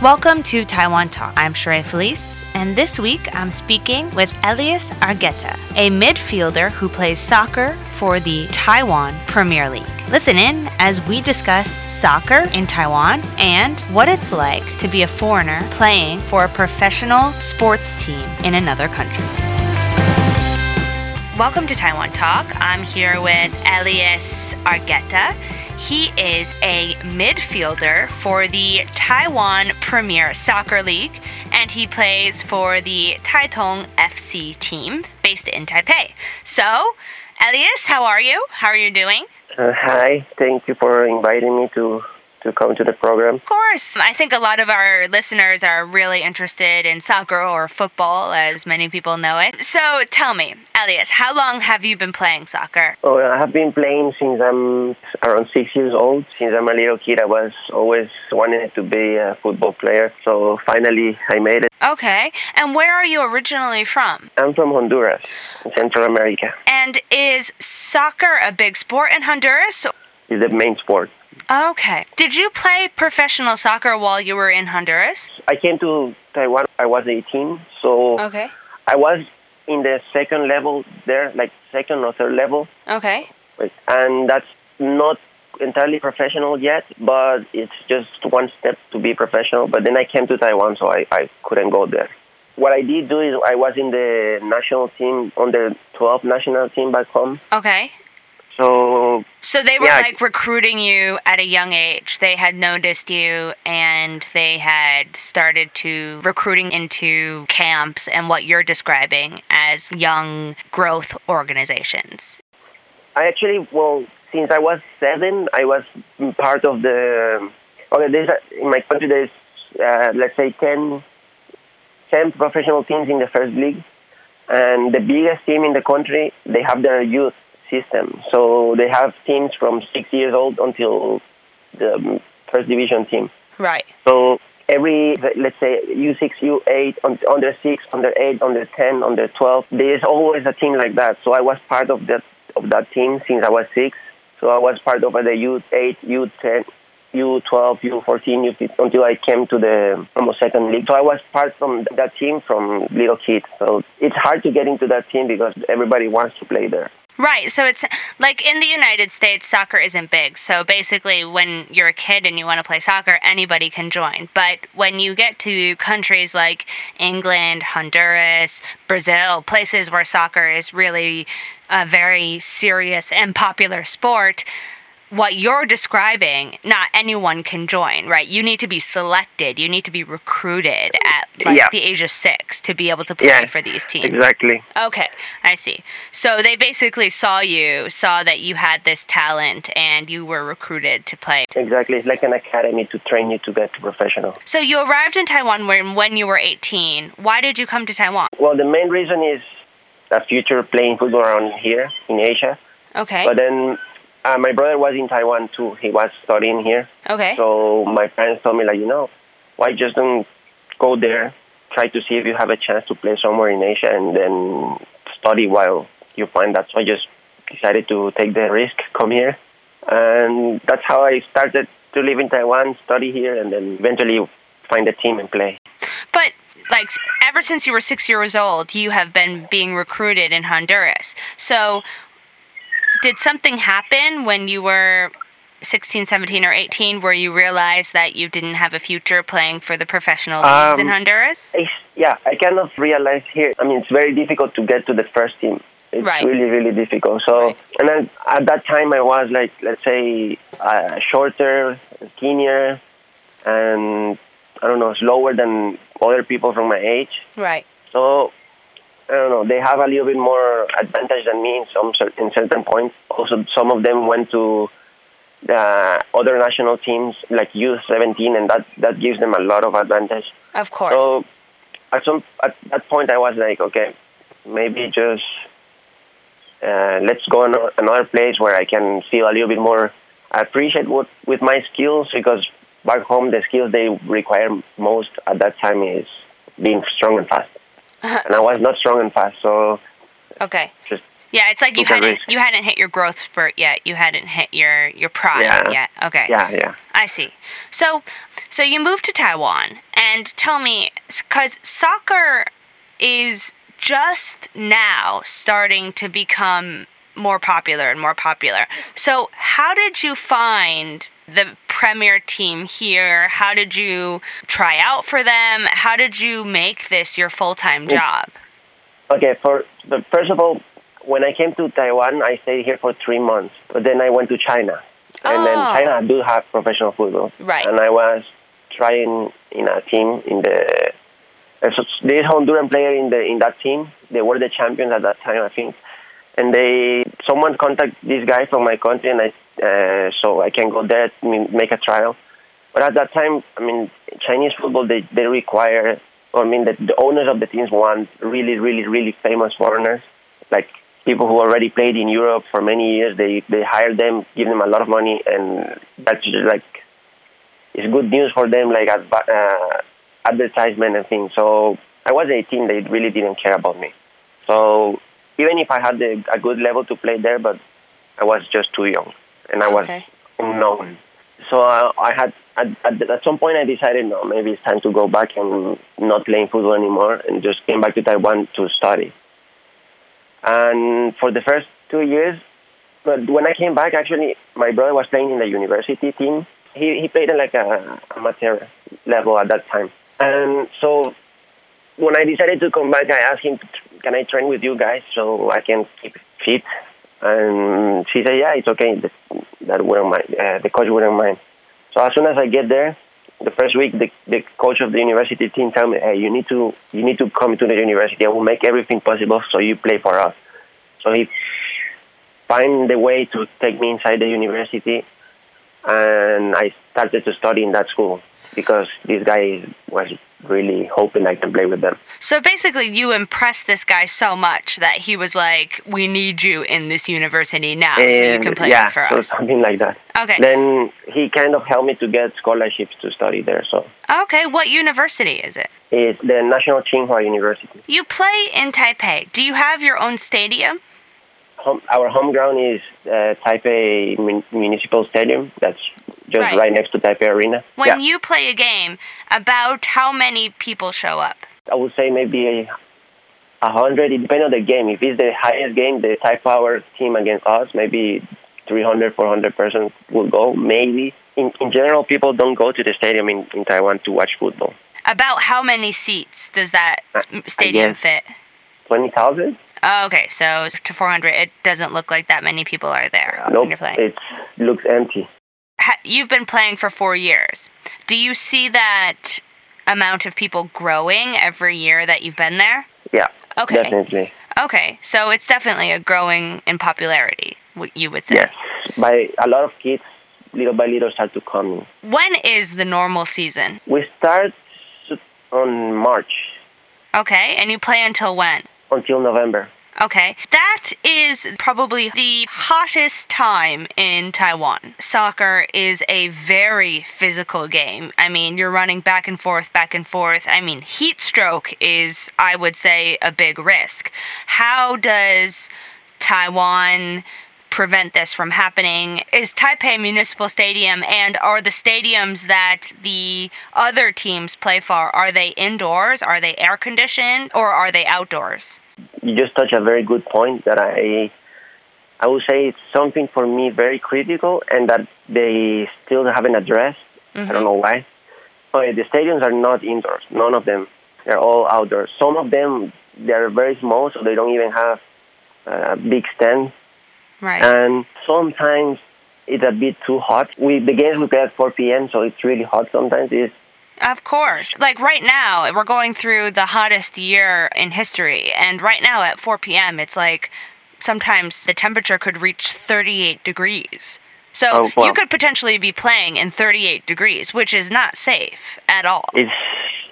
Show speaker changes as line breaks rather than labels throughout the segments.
Welcome to Taiwan Talk. I'm Sheree Felice, and this week I'm speaking with Elias Argueta, a midfielder who plays soccer for the Taiwan Premier League. Listen in as we discuss soccer in Taiwan and what it's like to be a foreigner playing for a professional sports team in another country. Welcome to Taiwan Talk. I'm here with Elias Argueta. He is a midfielder for the Taiwan Premier Soccer League, and he plays for the Tatung FC team based in Taipei. So, Elias, how are you? How are you doing?
Uh, hi, thank you for inviting me to to come to the program.
Of course. I think a lot of our listeners are really interested in soccer or football, as many people know it. So tell me, Elias, how long have you been playing soccer?
Oh, I have been playing since I'm around six years old. Since I'm a little kid, I was always wanting to be a football player. So finally, I made it.
Okay. And where are you originally from?
I'm from Honduras, Central America.
And is soccer a big sport in Honduras?
It's the main sport.
Okay. Did you play professional soccer while you were in Honduras?
I came to Taiwan. I was 18, so
Okay.
I was in the second level there, like second or third level,
Okay.
and that's not entirely professional yet, but it's just one step to be professional. But then I came to Taiwan, so I, I couldn't go there. What I did do is I was in the national team, on the 12 national team back home.
Okay.
So
So they were
Yeah.
like recruiting you at a young age. They had noticed you and they had started to recruiting into camps and what you're describing as young growth organizations.
I actually, well, since I was seven, I was part of the. Okay, there's in my country there's uh, let's say 10, 10 professional teams in the first league, and the biggest team in the country they have their youth system. So they have teams from six years old until the um, first division team.
Right.
So every let's say U6, U8, un- under six, under eight, under ten, under twelve, there's always a team like that. So I was part of that of that team since I was six. So I was part of the U8, U10, U12, U14, U15 until I came to the almost second league. So I was part from that team from little kid. So it's hard to get into that team because everybody wants to play there.
Right. So it's like in the United States, soccer isn't big. So basically, when you're a kid and you want to play soccer, anybody can join. But when you get to countries like England, Honduras, Brazil, places where soccer is really a very serious and popular sport, what you're describing, not anyone can join, right? You need to be selected. You need to be recruited at like
Yeah.
the age of six to be able to play
Yeah,
for these teams.
Exactly.
Okay, I see. So they basically saw you, saw that you had this talent, and you were recruited to play.
Exactly. It's like an academy to train you to get professional.
So you arrived in Taiwan when, when you were 18. Why did you come to Taiwan?
Well, the main reason is a future playing football around here in Asia.
Okay.
But then uh, my brother was in Taiwan too. He was studying here.
Okay.
So my friends told me, like, you know, why just don't go there, try to see if you have a chance to play somewhere in Asia and then study while you find that. So I just decided to take the risk, come here. And that's how I started to live in Taiwan, study here, and then eventually find a team and play.
But like ever since you were six years old, you have been being recruited in Honduras. So did something happen when you were 16, 17, or 18 where you realized that you didn't have a future playing for the professional leagues in
Um,
Honduras?
It's, yeah, I kind of realized here. I mean, it's very difficult to get to the first team. It's
Right.
really, really difficult. So,
Right.
and then at that time, I was like, let's say, uh, shorter, skinnier, and I don't know, slower than other people from my age.
Right.
So, I don't know. They have a little bit more advantage than me in some in certain points. Also, some of them went to the other national teams like U17, and that that gives them a lot of advantage.
Of course.
So at some at that point, I was like, okay, maybe just uh, let's go ano- another place where I can feel a little bit more appreciate what with my skills because back home the skills they require most at that time is being strong and fast, and I was not strong and fast, so
okay.
just
Yeah, it's like you hadn't
risk.
you hadn't hit your growth spurt yet. You hadn't hit your your prime
Yeah.
yet. Okay.
Yeah, yeah.
I see. So, so you moved to Taiwan, and tell me, because soccer is just now starting to become more popular and more popular. So, how did you find the premier team here? How did you try out for them? How did you make this your full time job?
Okay, for the, first of all, when I came to Taiwan, I stayed here for three months. But then I went to China, and then
Oh.
China do have professional football.
Right.
And I was trying in a team in the. so This Honduran player in the in that team, they were the champions at that time, I think. And they someone contacted this guy from my country, and I uh, so I can go there, I make a trial. But at that time, I mean, Chinese football they they require, or I mean, the, the owners of the teams want really, really, really famous foreigners, like people who already played in Europe for many years. They they hire them, give them a lot of money, and that's just like it's good news for them, like uh, advertisement and things. So I was 18; they really didn't care about me. So even if I had a good level to play there, but I was just too young, and I was
Okay.
unknown. So I, I had at, at, at some point I decided no, maybe it's time to go back and not playing football anymore, and just came back to Taiwan to study. And for the first two years, but when I came back, actually, my brother was playing in the university team. He he played at like a amateur level at that time, and so when I decided to come back, I asked him, "Can I train with you guys so I can keep fit?" And she said, "Yeah, it's okay. That, wouldn't mind. Uh, the coach wouldn't mind." So as soon as I get there, the first week, the, the coach of the university team tell me, "Hey, you need to you need to come to the university. I will make everything possible so you play for us." So he find the way to take me inside the university, and I started to study in that school because this guy was really hoping I can play with them.
So basically, you impressed this guy so much that he was like, "We need you in this university now, so you can play
yeah,
for
so
us."
something like that.
Okay.
Then he kind of helped me to get scholarships to study there. So
Okay. What university is it?
it's the National Tsinghua University.
You play in Taipei. Do you have your own stadium?
Home, our home ground is uh, Taipei Mun- Municipal Stadium. That's just
Right.
right, next to Taipei Arena.
When
yeah,
you play a game, about how many people show up?
I would say maybe a, a hundred. It depends on the game. If it's the highest game, the Taipei Power team against us, maybe 300, 400 persons will go. Maybe. In, in general, people don't go to the stadium in, in Taiwan to watch football.
About how many seats does that
Uh,
stadium fit?
Twenty thousand?
Oh, okay, so to 400, it doesn't look like that many people are there when you're playing.
It looks empty.
Ha- you've been playing for four years. Do you see that amount of people growing every year that you've been there?
Yeah,
Okay.
definitely.
Okay. So it's definitely a growing in popularity, what you would say.
Yes. By a lot of kids, little by little, start to come in.
When is the normal season?
We start on March
Okay. And you play until when?
until November.
Okay. That is probably the hottest time in Taiwan. Soccer is a very physical game. I mean, you're running back and forth, back and forth. I mean, heat stroke is, I would say, a big risk. How does Taiwan prevent this from happening? Is Taipei Municipal Stadium and are the stadiums that the other teams play for, are they indoors? Are they air conditioned? Or are they outdoors?
You just touch a very good point that I, I would say it's something for me very critical, and that they still haven't addressed. I don't mm-hmm. know why. Okay, the stadiums are not indoors. None of them. They're all outdoors. Some of them they're very small, so they don't even have a big stand.
Right.
and sometimes it's a bit too hot. We the games we play at 4 p.m., so it's really hot sometimes. It's
Of course. Like right now, we're going through the hottest year in history. And right now at 4 p.m., it's like sometimes the temperature could reach 38 degrees. So
Oh, wow.
you could potentially be playing in 38 degrees, which is not safe at all.
it's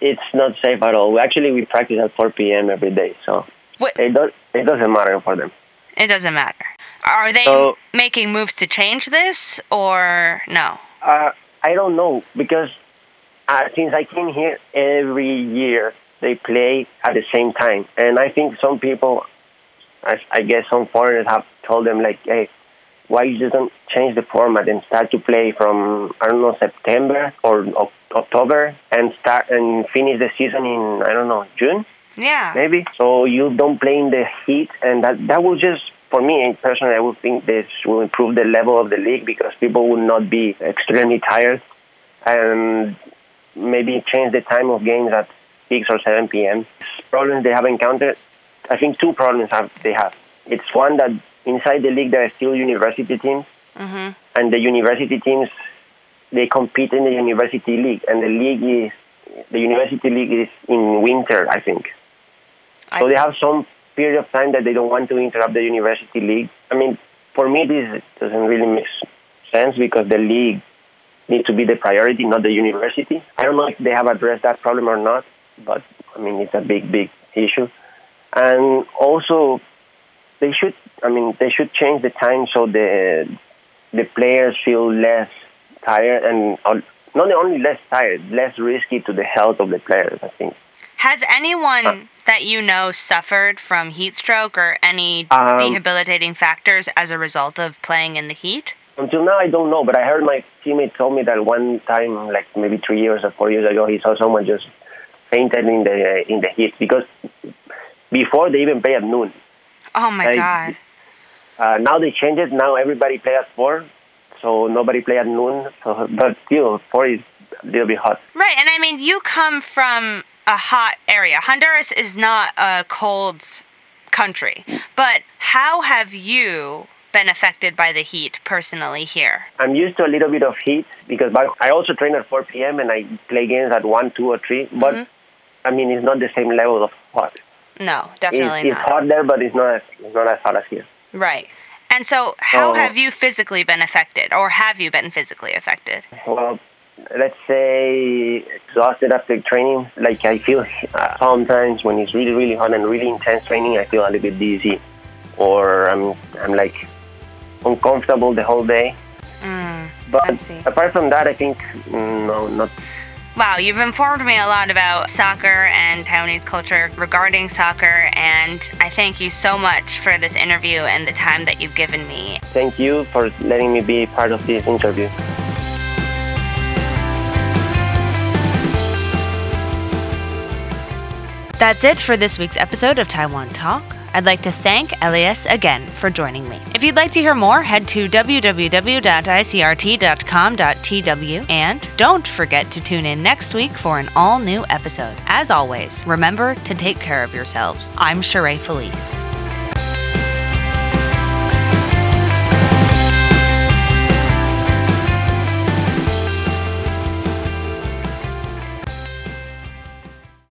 it's not safe at all. Actually we practice at 4 p.m. every day, so
What-
it does it doesn't matter for them.
It doesn't matter. Are they
So-
making moves to change this or no?
Uh, I don't know because uh, since I came here every year they play at the same time, and I think some people I, I guess some foreigners have told them like, hey, why you just don't change the format and start to play from I don't know September or October and start and finish the season in I don't know June
Yeah.
maybe. So you don't play in the heat, and that that will just for me personally, I would think this will improve the level of the league because people will not be extremely tired, and maybe change the time of games at six or seven p.m. Problems they have encountered, I think two problems have they have. It's one that inside the league there are still university teams,
hmm
and the university teams they compete in the university league, and the league is the university league is in winter, I think.
I
So they have some period of time that they don't want to interrupt the university league. I mean, for me, this doesn't really make sense because the league needs to be the priority, not the university. I don't know if they have addressed that problem or not, but I mean, it's a big, big issue. And also, they should. I mean, they should change the time so the the players feel less tired and uh, not only less tired, less risky to the health of the players. I think.
Has anyone
Uh,
that you know suffered from heat stroke or any
Um,
debilitating factors as a result of playing in the heat?
Until now, I don't know, but I heard my teammate told me that one time, like maybe three years or four years ago, he saw someone just fainted in the in the heat because before they even play at noon.
Oh my god.
Uh, now they changed it. Now everybody play at four, so nobody play at noon. So, but still, four is a little bit hot.
Right, and I mean, you come from a hot area. Honduras is not a cold country, but how have you been affected by the heat personally here?
I'm used to a little bit of heat because I also train at 4 p.m. and I play games at one, two, or three. But
Mhm.
I mean, it's not the same level of hot.
No, definitely
it's
not.
It's hot there, but it's not as, it's not as hot as here.
Right. And so, how
Oh.
have you physically been affected, or have you been physically affected?
Well, let's say exhausted after training. Like I feel uh, sometimes when it's really, really hot and really intense training, I feel a little bit dizzy, or I'm I'm like uncomfortable the whole day.
Mm.
But apart from that, I think mm, no, not.
Wow, you've informed me a lot about soccer and Taiwanese culture regarding soccer, and I thank you so much for this interview and the time that you've given me.
Thank you for letting me be part of this interview.
That's it for this week's episode of Taiwan Talk. I'd like to thank Elias again for joining me. If you'd like to hear more, head to www.icrt.com.tw and don't forget to tune in next week for an all new episode. As always, remember to take care of yourselves. I'm Sheree Felice.